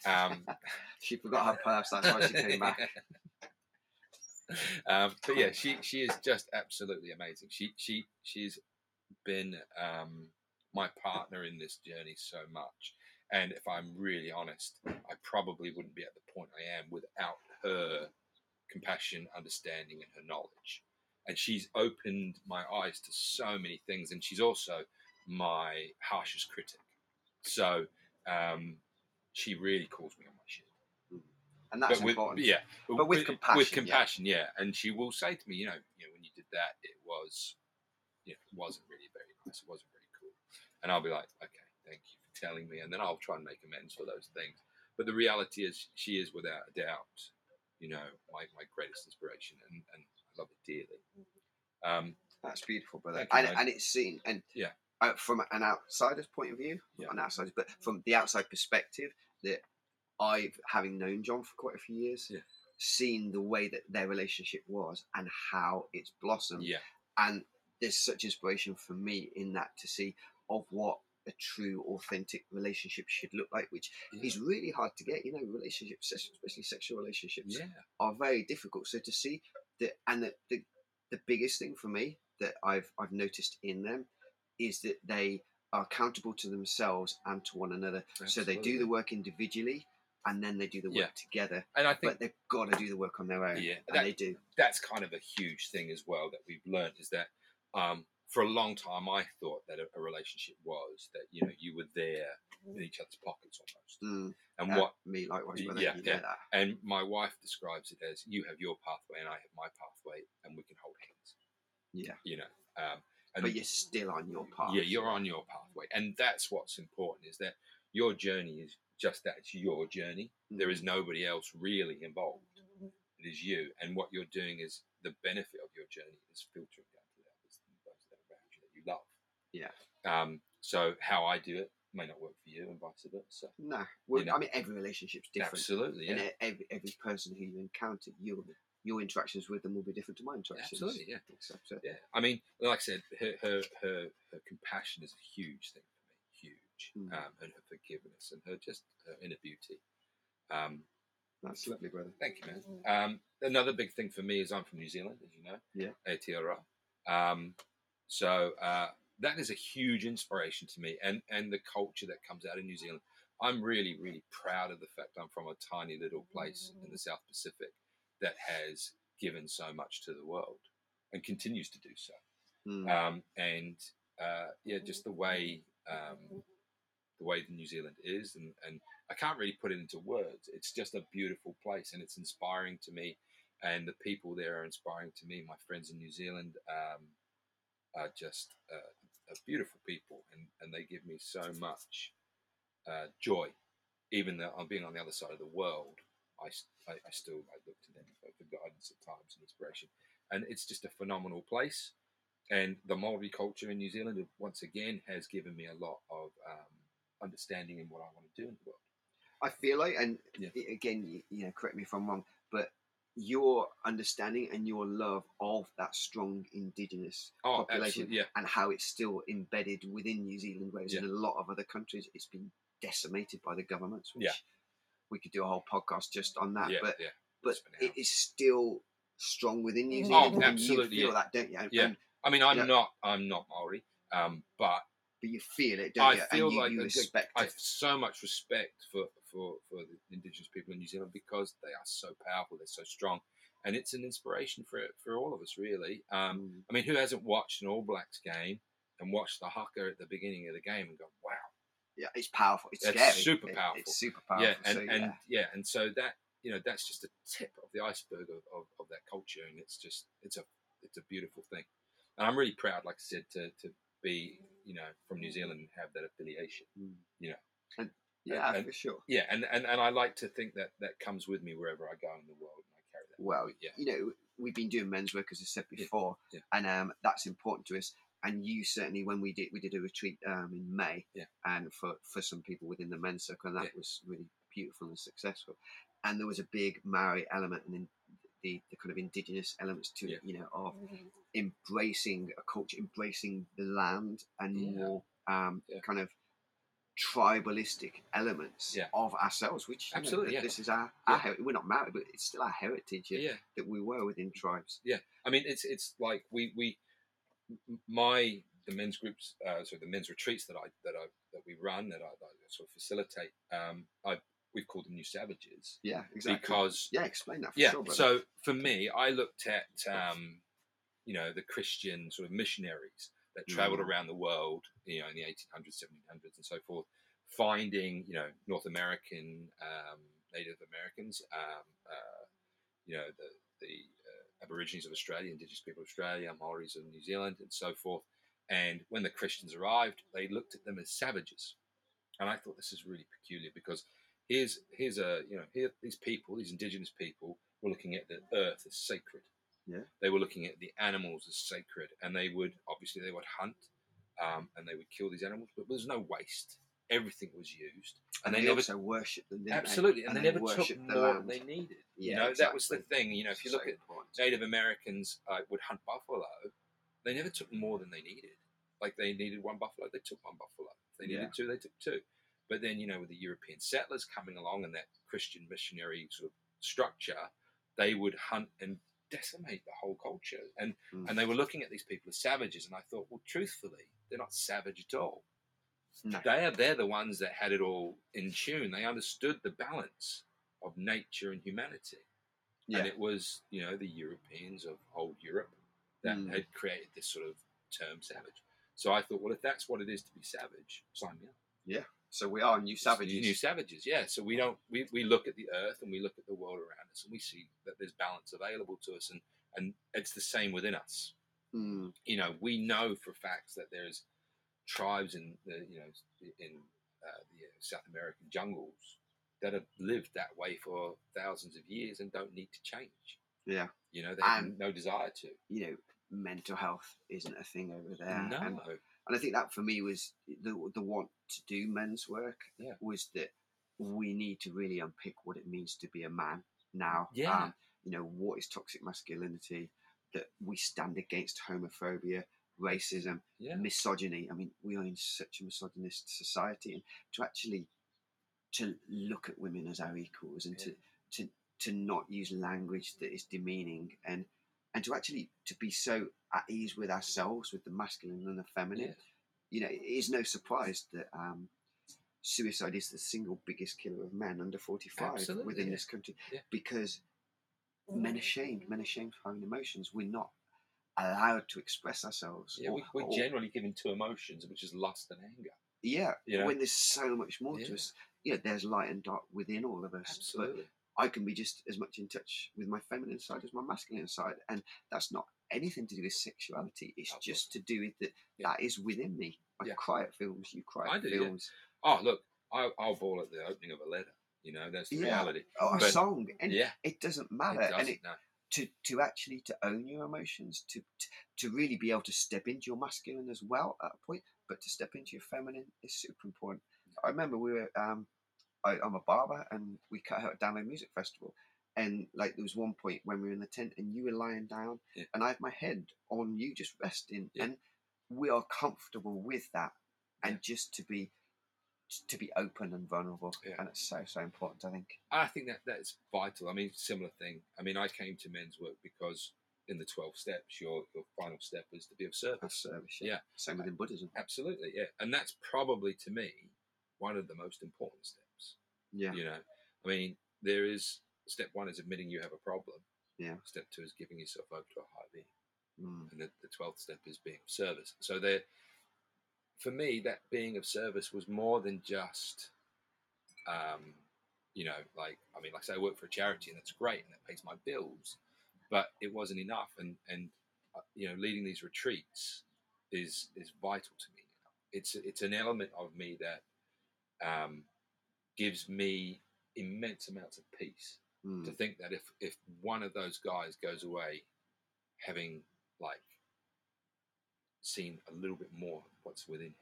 Um, She forgot her purse. That's why she came back. um, but yeah, she she is just absolutely amazing. She she she's been um, my partner in this journey so much, and if I'm really honest, I probably wouldn't be at the point I am without her compassion, understanding, and her knowledge. And she's opened my eyes to so many things, and she's also my harshest critic. So um, she really calls me on my shit. and that's but with, important. Yeah, But with compassion, With yeah. compassion, yeah. And she will say to me, you know, you know, when you did that, it was, you know, it wasn't really very nice. It wasn't. And I'll be like, okay, thank you for telling me, and then I'll try and make amends for those things. But the reality is, she is without a doubt, you know, my, my greatest inspiration, and, and I love it dearly. Um, That's beautiful, brother. And, and it's seen, and Yeah. uh, from an outsider's point of view, Yeah. an outsider's, but from the outside perspective, that I've, having known John for quite a few years, Yeah. seen the way that their relationship was and how it's blossomed. yeah, And there's such inspiration for me in that to see of what a true, authentic relationship should look like, which yeah, is really hard to get. You know, relationships, especially sexual relationships, yeah, are very difficult. So to see that, and the, the the biggest thing for me that I've I've noticed in them is that they are accountable to themselves and to one another. So they do the work individually, and then they do the work Yeah. together. And I think But they've got to do the work on their own, Yeah, and that- they do. that's kind of a huge thing as well that we've learned is that um, for a long time I thought that a, a relationship was that you know you were there in each other's pockets almost, Mm, and uh, what me likewise, brother. Yeah, you yeah. that. and my wife describes it as you have your pathway and I have my pathway, and we can hold hands. Yeah. you know, um, and But you're still on your path. yeah, you're on your pathway, and that's what's important is that your journey is just that it's your journey. There is nobody else really involved. It is you, and what you're doing is the benefit of your journey is filtering down to the others, those that are around you that you love. Yeah. Um. So how I do it may not work for you, and vice versa. No, well, You know. I mean every relationship's different. Absolutely. And Yeah. e- every, every person who you encounter, your your interactions with them will be different to my interactions. Absolutely. Yeah. So, so, Yeah. I mean, like I said, her her her, her compassion is a huge thing for me. Huge. Mm. Um, and her forgiveness and her just her inner beauty. Um, that's lovely, brother. Thank you, man. Um, another big thing for me is I'm from New Zealand, as you know. Yeah. Aotearoa. Um, so uh, that is a huge inspiration to me, and and the culture that comes out of New Zealand. I'm really, really proud of the fact I'm from a tiny little place in the South Pacific that has given so much to the world and continues to do so. Mm. Um, and uh, yeah, just the way um, the way New Zealand is, and, and I can't really put it into words. It's just a beautiful place, and it's inspiring to me, and the people there are inspiring to me. My friends in New Zealand um, are just uh, are beautiful people, and, and they give me so much uh, joy. Even though I'm being on the other side of the world, I I still I look to them for, for guidance at times and inspiration. And it's just a phenomenal place. And the Maori culture in New Zealand, once again, has given me a lot of um, understanding in what I want to do in the world. I feel like, and Yeah. again, you, you know, correct me if I'm wrong, but your understanding and your love of that strong indigenous Oh, population yeah, and how it's still embedded within New Zealand, whereas in a lot of other countries it's been decimated by the governments. Which Yeah. we could do a whole podcast just on that, yeah, but yeah. but Spin it it out. is still strong within New Oh, Zealand. and absolutely, you feel yeah. that, don't you? And- Yeah. I mean, I'm Yeah. not, I'm not Maori, um, but but you feel it, don't I you? feel and you, like you I- respect I it. have so much respect for, for, for the Indigenous people in New Zealand because they are so powerful, they're so strong, and it's an inspiration for for all of us, really. Um, Mm. I mean, who hasn't watched an All Blacks game and watched the haka at the beginning of the game and gone, "Wow, yeah, it's powerful. It's It's scary. super It- powerful. it's super powerful. yeah, and so, and yeah. yeah. and so that you know that's just the tip of the iceberg of, of, of that culture, and it's just it's a it's a beautiful thing, and I'm really proud, like I said, to to be you know from New Zealand and have that affiliation. yeah, and- yeah, for sure. Yeah, and, and and I like to think that that comes with me wherever I go in the world, and I carry that. Well, yeah, you know, we've been doing men's work as I said Yeah, before, yeah. and um, that's important to us. And you certainly, when we did, we did a retreat um, in May, Yeah. and for for some people within the men's circle, and that Yeah. was really beautiful and successful. And there was a big Maori element and the, the kind of indigenous elements to Yeah. it, you know, of embracing a culture, embracing the land, and Yeah. more um, Yeah. kind of tribalistic elements Yeah. of ourselves. Which you know, Absolutely, yeah. this is our, our Yeah. heri- we're not Maori, but it's still our heritage yeah. yeah. that we were within tribes. Yeah, I mean, it's it's like we we my the men's groups, uh, so the men's retreats that I that I that we run that I, that I sort of facilitate. Um, I we've called them New Savages Yeah, exactly. because yeah, explain that for yeah. sure. so for me, I looked at um, you know the Christian sort of missionaries that traveled Mm. around the world, you know, in the 1800s, 1700s, and so forth, finding you know North American um, Native Americans, um, uh, you know, the the uh, Aborigines of Australia, Indigenous people of Australia, Maoris of New Zealand, and so forth. And when the Christians arrived, they looked at them as savages, and I thought this is really peculiar because here's here's a you know here these people, these Indigenous people, were looking at the earth as sacred. Yeah. They were looking at the animals as sacred, and they would obviously they would hunt, um, and they would kill these animals, but there was no waste. Everything was used, and, And, they, they, never also worshipped them. Absolutely, they? and, they, they never took the more than land. they needed. Yeah, you know, that was the thing. You know, if you look at. Native Americans uh, would hunt buffalo, they never took more than they needed. Like they needed one buffalo, they took one buffalo. If they needed Yeah. two, they took two. But then, you know, with the European settlers coming along and that Christian missionary sort of structure, they would hunt and decimate the whole culture. And Mm. and they were looking at these people as savages. And I thought, well, truthfully, they're not savage at all. No. They are they're the ones that had it all in tune. They understood the balance of nature and humanity. Yeah. And it was, you know, the Europeans of old Europe that Mm. had created this sort of term savage. So I thought, well, if that's what it is to be savage, sign me up. So we are new savages. New savages, yeah. So we don't we, we look at the earth and we look at the world around us and we see that there's balance available to us and, and it's the same within us. Mm. You know, we know for facts that there's tribes in the you know in uh, the South American jungles that have lived that way for thousands of years and don't need to change. Yeah. You know, they have no desire to. You know, mental health isn't a thing over there. no. And, and I think that for me was the the want to do men's work. Yeah. Was that we need to really unpick what it means to be a man now. Yeah. Um, you know, what is toxic masculinity? That we stand against homophobia, racism, yeah. misogyny. I mean, we are in such a misogynist society, and to actually to look at women as our equals and Yeah. to to to not use language that is demeaning and and to actually to be so at ease with ourselves with the masculine and the feminine Yeah. you know it is no surprise that um suicide is the single biggest killer of men under 45 Absolutely, within yeah. this country Yeah. because men are shamed men are shamed for having emotions we're not allowed to express ourselves Yeah, or- we, we're or- generally given two emotions, which is lust and anger. yeah You know? when there's so much more to us yeah there's light and dark within all of us but Absolutely. I can be just as much in touch with my feminine side as my masculine side, and that's not anything to do with sexuality. It's course. just to do with that. Yeah. That is within me. I Yeah. cry at films. You cry I at do, yeah. films. Oh, look, I, I'll bawl at the opening of a letter. You know, that's the Yeah. reality. Oh, a But- song, and yeah, it doesn't it matter. doesn't. and it, no. to to actually to own your emotions, to, to to really be able to step into your masculine as well at a point, but to step into your feminine is super important. I remember we were um, I, I'm a barber, and we cut out a download music festival. And like there was one point when we were in the tent and you were lying down Yeah. and I had my head on you just resting Yeah. and we are comfortable with that and just to be to be open and vulnerable Yeah. and it's so so important I think I think that that's vital. I mean, similar thing. I mean, I came to men's work because in the 12 steps, your, your final step is to be of of service. service Yeah. same within Buddhism Absolutely, yeah. And that's probably, to me, one of the most important steps. Yeah You know, I mean, there is step one is admitting you have a problem. Yeah. Step two is giving yourself over to a higher being. Mm. and the, the 12th step is being of service. So there, for me, that being of service was more than just, um, you know, like I mean, like I say, I work for a charity and that's great and that pays my bills, but it wasn't enough. And and uh, you know, leading these retreats is is vital to me. It's it's an element of me that um, gives me immense amounts of peace Mm. to think that if if one of those guys goes away having like seen a little bit more of what's within him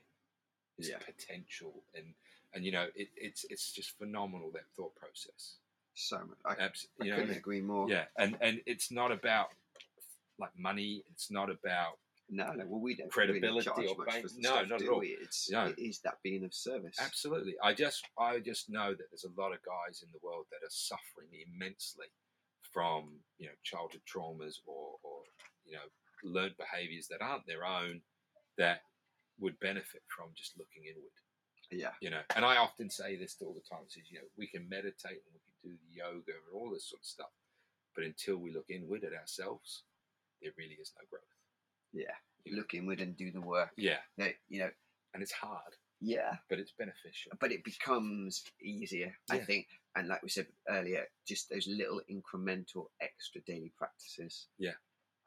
his Yeah. potential and and you know it, it's it's just phenomenal that thought process so much I, Abs- I couldn't agree more yeah and and it's not about like money it's not about no no well we don't Credibility really or much fame. for the No, stuff, not at all. we? it's No. it is that being of service absolutely i just i just know that there's a lot of guys in the world that are suffering immensely from you know childhood traumas or or you know learned behaviors that aren't their own that would benefit from just looking inward yeah you know and i often say this all the time says you know we can meditate and we can do the yoga and all this sort of stuff but until we look inward at ourselves there really is no growth yeah Yeah. look inward and do the work yeah that you know and it's hard yeah, but it's beneficial. but it becomes easier, I think. And like we said earlier, just those little incremental extra daily practices. Yeah.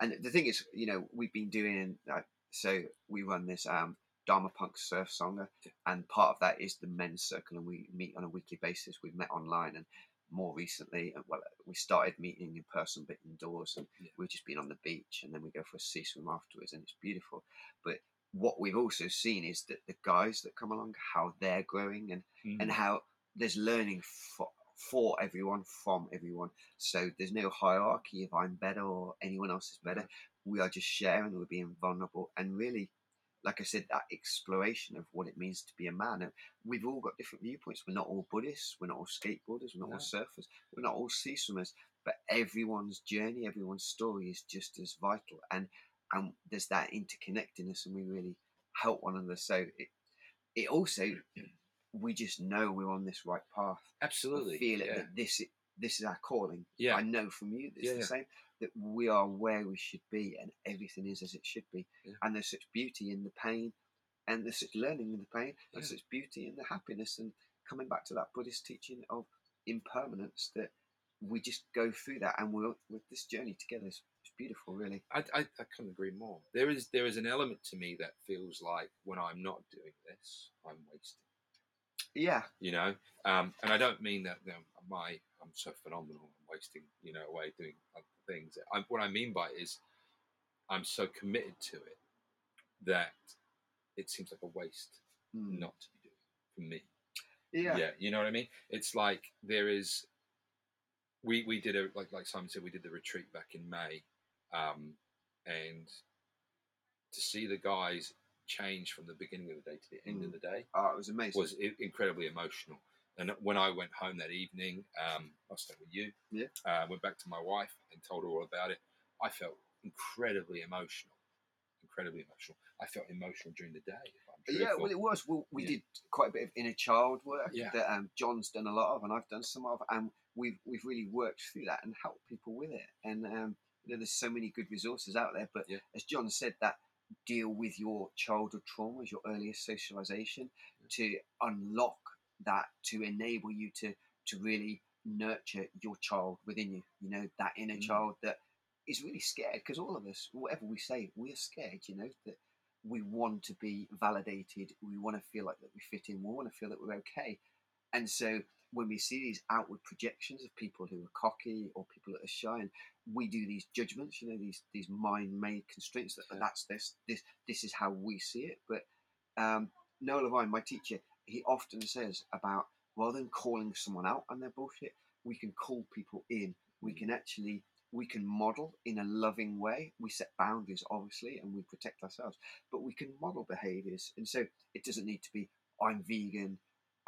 And the thing is, you know, we've been doing uh, so we run this um, Dharma Punk Surf Sangha, Yeah. and part of that is the men's circle, and we meet on a weekly basis. We've met online, and more recently, uh, well, we started meeting in person, but indoors, and Yeah. we've just been on the beach, and then we go for a sea swim afterwards, and it's beautiful. But what we've also seen is that the guys that come along, how they're growing, and and Mm. how there's learning for, for everyone from everyone. So there's no hierarchy if I'm better or anyone else is better. We are just sharing, we're being vulnerable, and really, like I said, that exploration of what it means to be a man. And we've all got different viewpoints. We're not all Buddhists, we're not all skateboarders, we're not No. all surfers, we're not all sea swimmers, but everyone's journey, everyone's story is just as vital. And and there's that interconnectedness, and we really help one another. So it, it also we just know we're on this right path. Absolutely. I feel it yeah. that this this is our calling. Yeah. I know from you it's Yeah, the yeah. same that we are where we should be, and everything is as it should be. Yeah. And there's such beauty in the pain, and there's such learning in the pain, and Yeah. such beauty in the happiness. And coming back to that Buddhist teaching of impermanence, that we just go through that, and we're with this journey together. It's, it's beautiful, really. I, I, I couldn't agree more. There is there is an element to me that feels like when I'm not doing this, I'm wasting. Yeah, You know, um, and I don't mean that you know, my I'm so phenomenal. I'm wasting you know away doing other things. I, what I mean by it is I'm so committed to it that it seems like a waste Mm. not to be doing it for me. yeah, yeah you know what i mean it's like there is we we did a like like simon said we did the retreat back in may um and to see the guys change from the beginning of the day to the end of the day Oh, it was amazing. was incredibly emotional and when i went home that evening um i was staying with you Yeah. uh, went back to my wife and told her all about it i felt incredibly emotional incredibly emotional i felt emotional during the day if Yeah, well, it was. Well, we Yeah. did quite a bit of inner child work Yeah. that um, John's done a lot of, and I've done some of, and we've we've really worked through that and helped people with it. And um, you know, there's so many good resources out there. But Yeah. as John said, that deal with your childhood traumas, your earliest socialization, to unlock that, to enable you to to really nurture your child within you. You know, that inner Mm. child that is really scared because all of us, whatever we say, we're scared. You know that we want to be validated. We want to feel like that we fit in. We want to feel that we're okay. And so when we see these outward projections of people who are cocky or people that are shy, and we do these judgments, you know, these these mind-made constraints that that's this this this is how we see it. But um, Noah Levine, my teacher, he often says about rather than calling someone out on their bullshit, we can call people in. We can actually we can model in a loving way. We set boundaries, obviously, and we protect ourselves, but we can model behaviors. And so it doesn't need to be I'm vegan,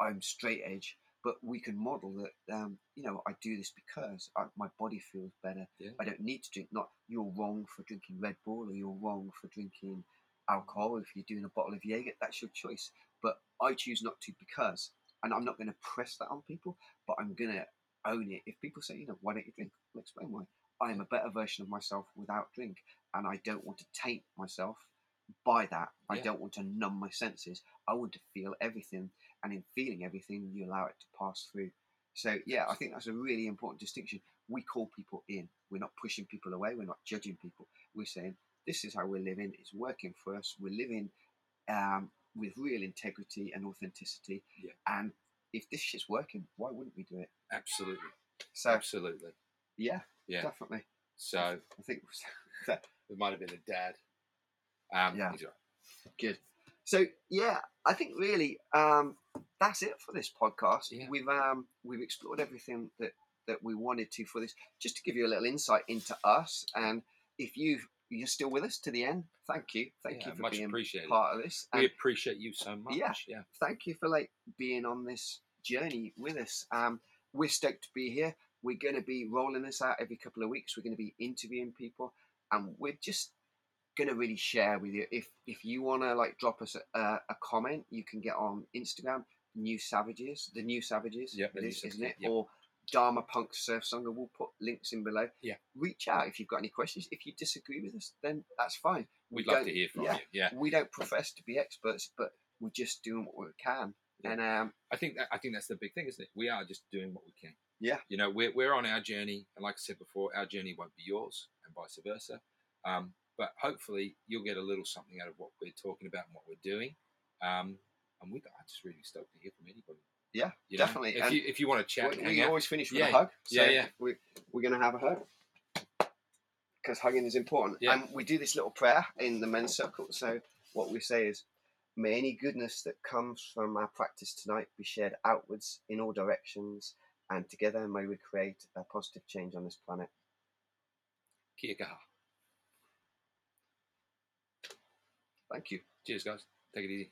I'm straight edge, but we can model that. Um, you know, I do this because I, my body feels better. Yeah. I don't need to drink. Not you're wrong for drinking Red Bull, or you're wrong for drinking alcohol. If you're doing a bottle of Jaeger, that's your choice. But I choose not to because, and I'm not going to press that on people, but I'm going to own it. If people say, you know, why don't you drink? I'll explain why. I am a better version of myself without drink, and I don't want to taint myself by that. I Yeah. don't want to numb my senses. I want to feel everything, and in feeling everything, you allow it to pass through. So yeah, I think that's a really important distinction. We call people in. We're not pushing people away. We're not judging people. We're saying this is how we're living. It's working for us. We're living um, with real integrity and authenticity. Yeah. And if this shit's working, why wouldn't we do it? absolutely So absolutely yeah, yeah definitely. so I think that It might have been a dad. Um, Yeah. good. So yeah, I think really um, that's it for this podcast. Yeah. We've um, we've explored everything that that we wanted to for this, just to give you a little insight into us. And if you you're still with us to the end, thank you, thank Yeah, you for much being part of this. We appreciate you so much. Yeah. yeah. thank you for like being on this journey with us. Um, we're stoked to be here. We're going to be rolling this out every couple of weeks. We're going to be interviewing people, and we're just going to really share with you. If if you want to like drop us a, a comment, you can get on Instagram, New Savages, the New Savages, Yep, New is, isn't it? yep. Or Dharma Punk Surf Sangha. We'll put links in below. Yeah. Reach out if you've got any questions. If you disagree with us, then that's fine. We We'd love to hear from yeah, you. Yeah. we don't profess to be experts, but we're just doing what we can. Yeah. And um, I think that I think that's the big thing, isn't it? We are just doing what we can. Yeah. You know, we're we're on our journey, and like I said before, our journey won't be yours, and vice versa. Um, but hopefully, you'll get a little something out of what we're talking about and what we're doing. Um, and we, I'm just really stoked to hear from anybody. Yeah, You know, definitely. If And you if you want to chat, we, we always finish with Yeah, a hug. So yeah, yeah. We, we're going to have a hug because hugging is important. Yeah. And we do this little prayer in the men's circle. So what we say is, may any goodness that comes from our practice tonight be shared outwards in all directions, and together may we create a positive change on this planet. kia kaha. Thank you. Cheers, guys. Take it easy.